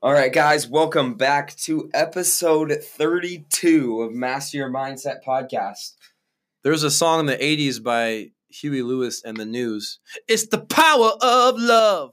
All right, guys, welcome back to episode 32 of Master Your Mindset podcast. There's a song in the 80s by Huey Lewis and the News. It's the power of love.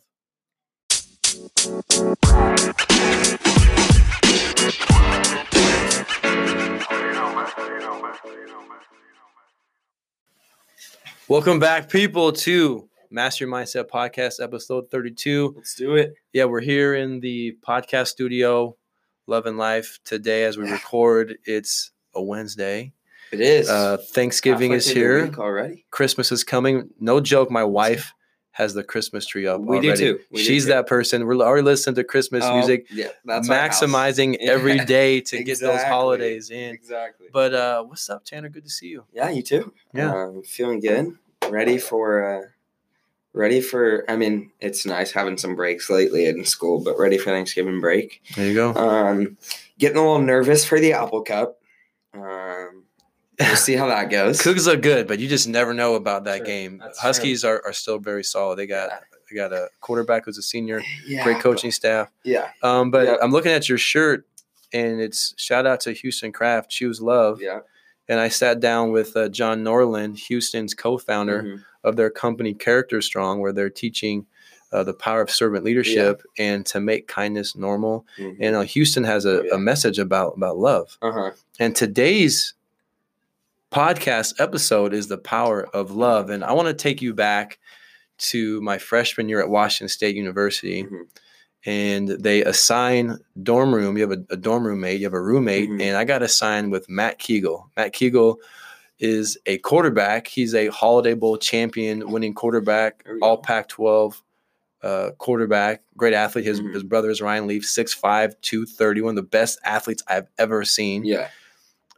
Welcome back, people, to Master Your Mindset Podcast, episode 32. Let's do it. Yeah, we're here in the podcast studio, Love and Life. Today, as we record, it's a Wednesday. It is. Uh, Thanksgiving Halfway is here. already. Christmas is coming. No joke, my wife has the Christmas tree up. We do too. We do She's too. that person. We're already listening to Christmas Oh, music, Yeah, that's maximizing every day to get those holidays in. Exactly. But uh, what's up, Tanner? Good to see you. Yeah, you too. Yeah. Um, feeling good. Ready for. Ready for. I mean, it's nice having some breaks lately in school, but ready for Thanksgiving break. There you go. Um, getting a little nervous for the Apple Cup. Um, we'll see how that goes. Cougs look good, but you just never know about that True. game. That's Huskies are, are still very solid. They got Yeah. they got a quarterback who's a senior, Yeah, great coaching staff. yeah, Um, but Yep. I'm looking at your shirt, and it's shout out to Houston Kraft, choose love. yeah. And I sat down with uh, John Norlin, Houston's co-founder Mhm. Of their company Character Strong, where they're teaching uh, the power of servant leadership and to make kindness normal. Mhm. And uh, Houston has a, Oh, yeah. a message about about love. Uh-huh. And today's podcast episode is the power of love. And I want to take you back to my freshman year at Washington State University. Mhm. And they assign dorm room. You have a, a dorm roommate, you have a roommate, Mhm. and I got assigned with Matt Kegel. Matt Kegel is a quarterback. He's a Holiday Bowl champion, winning quarterback, go. all Pac 12 uh, quarterback, great athlete. His, Mhm. his brother is Ryan Leaf, 6'5, 230, one of the best athletes I've ever seen. Yeah.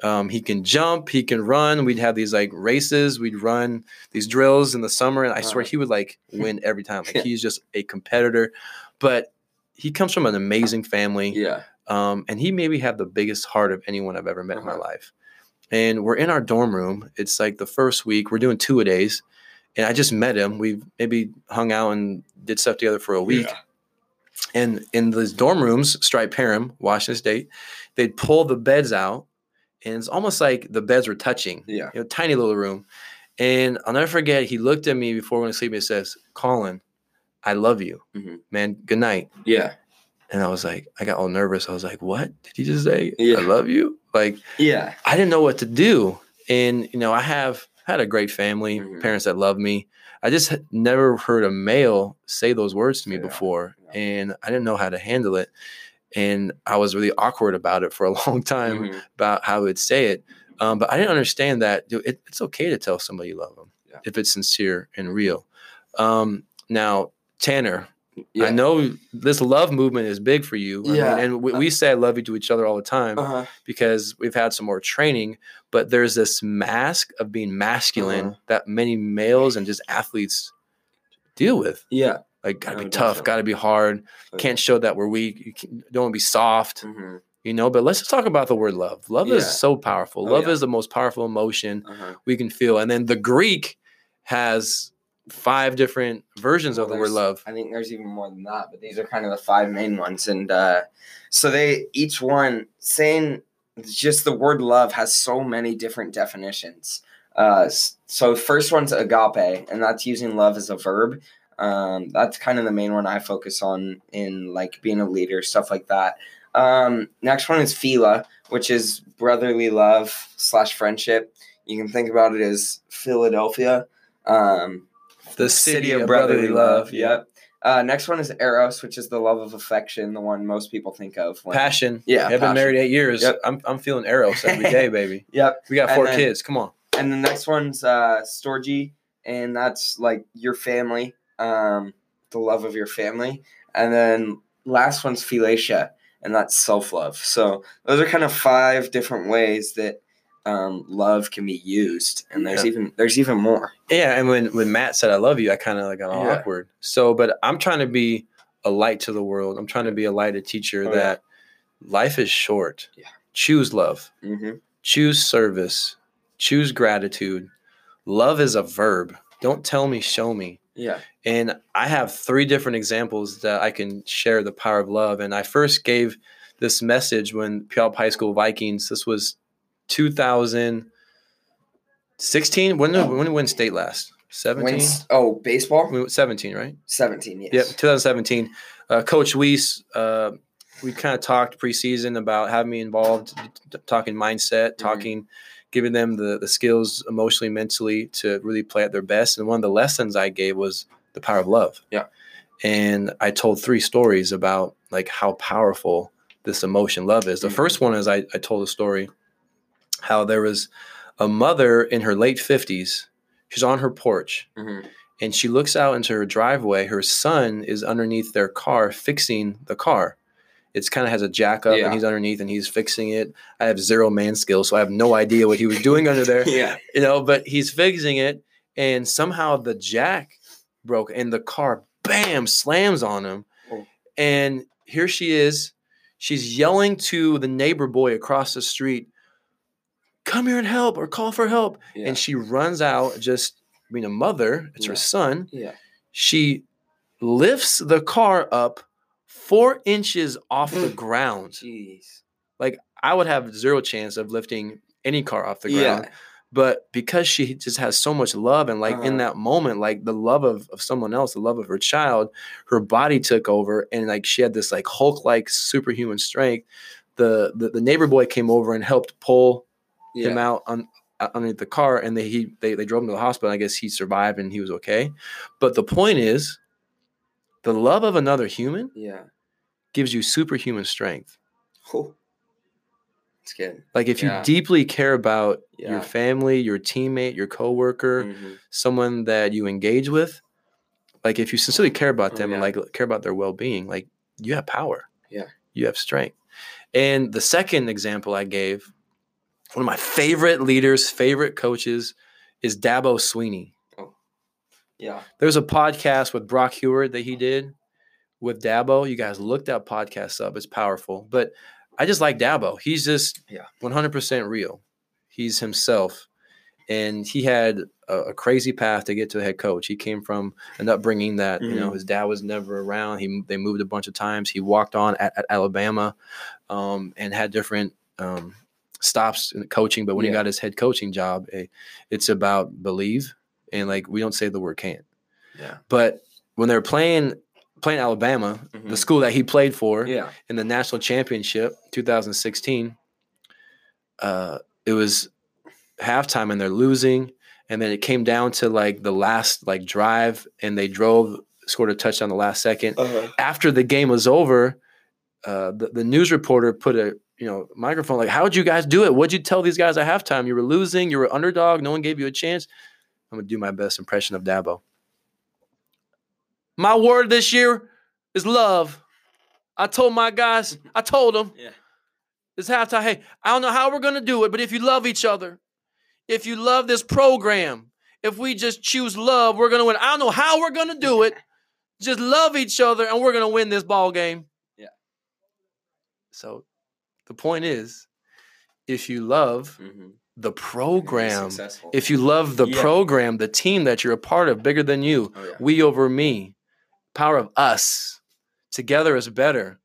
Um, he can jump, he can run. We'd have these like races, we'd run these drills in the summer, and I swear Uh-huh. he would like win every time. Like he's just a competitor, but he comes from an amazing family, Yeah. um, and he maybe had the biggest heart of anyone I've ever met in my Uh-huh. life. And we're in our dorm room. It's like the first week. We're doing two a days, and I just met him. We maybe hung out and did stuff together for a week. Yeah. And in these dorm rooms, Streit Perham, Washington State, they'd pull the beds out, and it's almost like the beds were touching. Yeah. You know, tiny little room. And I'll never forget, he looked at me before going to sleep and says, Colin, I love you. Mhm. Man, good night. Yeah. And I was like, I got all nervous. I was like, what did he just say? Yeah. I love you? Like, Yeah. I didn't know what to do. And, you know, I have had a great family, Mhm. parents that love me. I just never heard a male say those words to me Yeah. before. Yeah. And I didn't know how to handle it. And I was really awkward about it for a long time Mhm. about how I would say it. Um, but I didn't understand that dude, it, it's okay to tell somebody you love them if it's sincere and real. Um, now, Tanner, Yeah. I know this love movement is big for you. I mean, Yeah. and we, we say I love you to each other all the time Uh-huh. because we've had some more training, but there's this mask of being masculine Uh-huh. that many males and just athletes deal with. Yeah. Like, gotta be tough, definitely. gotta be hard, can't show that we're weak, you can- don't be soft, Mhm. you know. But let's just talk about the word love. Love Yeah. is so powerful. Oh, love yeah. is the most powerful emotion Uh-huh. we can feel. And then the Greek has five different versions of the word love. I think there's even more than that, but these are kind of the five main ones. And uh, so they each one saying just the word love has so many different definitions. Uh, so first one's agape, and that's using love as a verb. Um, that's kind of the main one I focus on in like being a leader, stuff like that. Um, next one is phila, which is brotherly love slash friendship. You can think about it as Philadelphia. Um, The city of brotherly love. Yep. Uh, next one is eros, which is the love of affection, the one most people think of. When, Passion. Yeah, I've been passion. married eight years. Yep. I'm, I'm feeling eros every day, baby. Yep. We got And four then- kids. Come on. And the next one's uh, storge, and that's like your family, um, the love of your family. And then last one's philautia, and that's self love. So those are kind of five different ways that um, love can be used, and there's Yeah. even there's even more. Yeah, and when when Matt said I love you, I kind of like got all Yeah. awkward. So, but I'm trying to be a light to the world. I'm trying to be a light, a teacher Oh, yeah. that life is short. Yeah. Choose love. hmm Choose service. Choose gratitude. Love is a verb. Don't tell me, show me. Yeah. And I have three different examples that I can share the power of love. And I first gave this message when Puyallup High School Vikings. This was 2016. When did when did we win state last? 17. Wins, oh, baseball? We went 17, right? 17, yes. Yep, 2017. Uh, Coach Weiss, uh, we kind of talked preseason about having me involved, t- talking mindset, Mm-hmm. talking, giving them the, the skills emotionally, mentally to really play at their best. And one of the lessons I gave was the power of love. Yeah. And I told three stories about like how powerful this emotion love is. The Mhm. first one is I, I told a story how there was a mother in her late 50s. She's on her porch Mhm. and she looks out into her driveway. Her son is underneath their car fixing the car. It's kind of has a jack up Yeah. and he's underneath and he's fixing it. I have zero man skills, so I have no idea what he was doing under there, Yeah. you know, but he's fixing it and somehow the jack broke and the car bam slams on him. Oh. And here she is. She's yelling to the neighbor boy across the street, come here and help or call for help Yeah. and she runs out just being a mother it's her son yeah. she lifts the car up four inches off the Mm. ground Jeez. like i would have zero chance of lifting any car off the ground. Yeah. but because she just has so much love and like in Uh-huh. that moment like the love of, of someone else the love of her child her body took over and like she had this like hulk like superhuman strength the, the the neighbor boy came over and helped pull Yeah. him out on uh, underneath the car and they he they, they drove him to the hospital i guess he survived and he was okay but the point is the love of another human Yeah. gives you superhuman strength Oh. It's good. like if you deeply care about Yeah. your family your teammate your coworker Mhm. someone that you engage with like if you sincerely care about Oh, them and like care about their well-being like you have power Yeah. you have strength and the second example i gave one of my favorite leaders favorite coaches is dabo swinney Oh. Yeah. there's a podcast with brock Huard that he did with dabo you guys look that podcast up it's powerful but i just like dabo he's just Yeah. 100% real he's himself and he had a, a crazy path to get to a head coach. He came from an upbringing that you know Mhm. his dad was never around. He they moved a bunch of times. He walked on at, at Alabama, um, and had different um, stops in coaching. But when he got his head coaching job, eh, it's about believe and like we don't say the word can't. Yeah. But when they're playing playing Alabama, the Mhm. school that he played for, Yeah. in the national championship 2016 uh it was halftime and they're losing and then it came down to like the last like drive and they drove scored a touchdown the last second Uh-huh. after the game was over uh the, the news reporter put a you know microphone like how'd you guys do it what'd you tell these guys at halftime you were losing you were underdog no one gave you a chance i'm gonna do my best impression of dabo my word this year is love i told my guys i told them Yeah. it's halftime. Hey, I don't know how we're gonna do it, but if you love each other, if you love this program, if we just choose love, we're gonna win. I don't know how we're gonna do it. Just love each other, and we're gonna win this ball game. Yeah. So, the point is, if you love Mhm. the program, if you love the Yeah. program, the team that you're a part of, bigger than you, oh, yeah. we over me, power of us, together is better.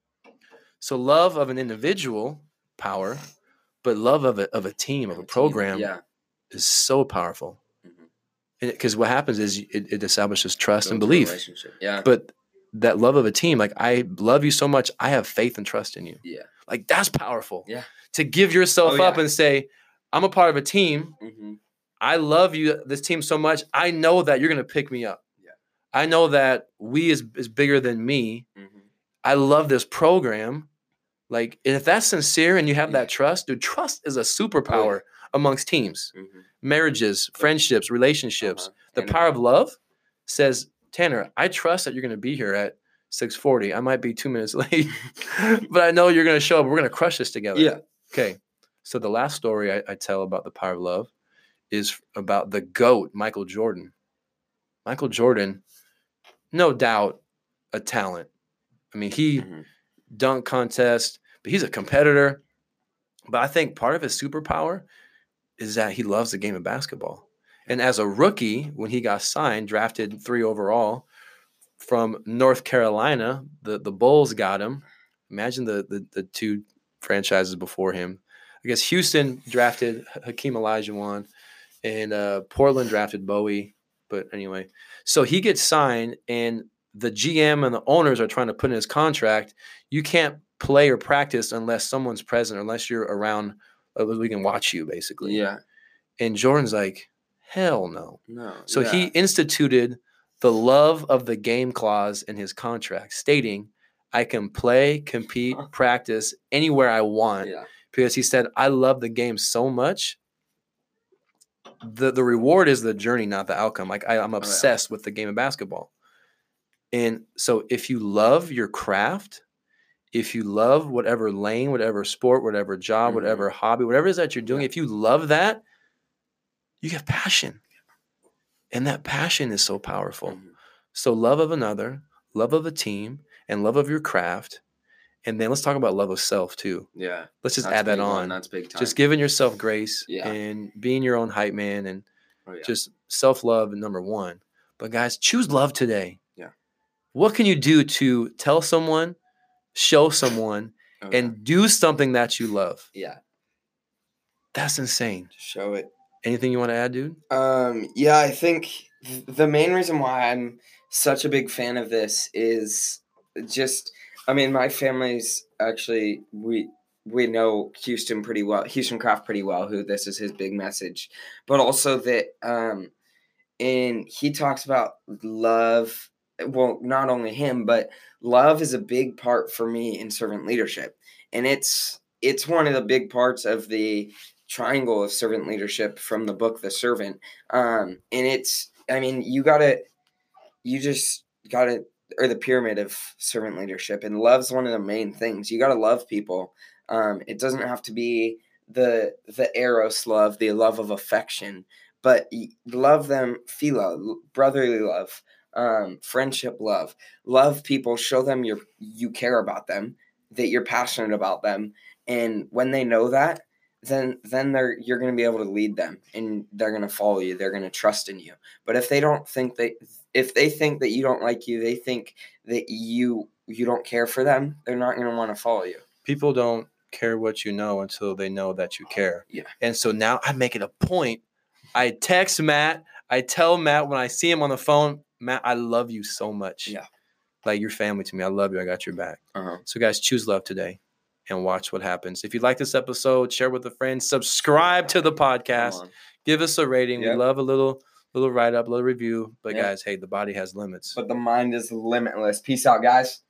So love of an individual, power, but love of a, of a team, of a program Yeah. is so powerful. Because what happens is it, it establishes trust and belief. Yeah. But that love of a team, like I love you so much, I have faith and trust in you. Yeah. Like that's powerful. Yeah. To give yourself Oh, up yeah. and say, I'm a part of a team. hmm I love you, this team so much. I know that you're gonna pick me up. Yeah. I know that we is is bigger than me. hmm I love this program. Like, and if that's sincere and you have Yeah. that trust, dude, trust is a superpower amongst teams, hmm marriages, friendships, relationships. Uh-huh. The power of love says, Tanner, I trust that you're going to be here at 640. I might be two minutes late, but I know you're going to show up. We're going to crush this together. Yeah. Okay. So the last story I, I tell about the power of love is about the GOAT, Michael Jordan. Michael Jordan, no doubt, a talent. I mean, he Mhm. dunk contest, but he's a competitor. But I think part of his superpower is that he loves the game of basketball. And as a rookie, when he got signed, drafted three overall from North Carolina, the, the Bulls got him. Imagine the, the, the two franchises before him. I guess Houston drafted Hakeem Olajuwon and uh, Portland drafted Bowie. But anyway, so he gets signed, and the GM and the owners are trying to put in his contract. You can't play or practice unless someone's present, unless you're around. uh, We can watch you, basically. Yeah. And Jordan's like, hell no. No. So yeah. he instituted the love of the game clause in his contract, stating, I can play, compete, practice anywhere I want Yeah. because he said, I love the game so much. The, the reward is the journey, not the outcome. Like I, I'm yeah. obsessed with the game of basketball. And so if you love your craft, if you love whatever lane, whatever sport, whatever job, Mhm. whatever hobby, whatever it is that you're doing, Yeah. if you love that, you have passion. And that passion is so powerful. Mhm. So love of another, love of a team, and love of your craft. And then let's talk about love of self too. Yeah. Let's just That's add that on. That's big time. Just giving yourself grace Yeah. and being your own hype man and Oh, yeah. just self love number one. But guys, choose love today. Yeah. What can you do to tell someone, show someone, Oh, yeah. and do something that you love? yeah. That's insane. Show it. Anything you want to add, dude? Um, yeah, I think th- the main reason why I'm such a big fan of this is just, I mean, my family's actually we we know Houston pretty well, Houston Kraft pretty well. Who this is his big message, but also that um, and he talks about love. Well, not only him, but love is a big part for me in servant leadership, and it's it's one of the big parts of the triangle of servant leadership from the book The Servant. Um, and it's, I mean, you gotta, you just gotta, or the pyramid of servant leadership, and love's one of the main things. You gotta love people. Um, it doesn't have to be the the eros love, the love of affection, but love them, philo, brotherly love, um, friendship love. Love people, show them you you care about them, that you're passionate about them, and when they know that, then then they're you're going to be able to lead them and they're going to follow you they're going to trust in you but if they don't think that if they think that you don't like you they think that you you don't care for them they're not going to want to follow you People don't care what you know until they know that you care. Yeah. And so now I make it a point. I text Matt. I tell Matt when I see him on the phone, Matt, I love you so much. Yeah. Like your family to me. I love you. I got your back. uh-huh. So, guys, choose love today and watch what happens. If you like this episode, share with a friend, subscribe to the podcast, give us a rating. Yep. We love a little little write up, little review. But Yep. guys, hey, the body has limits. but the mind is limitless peace out guys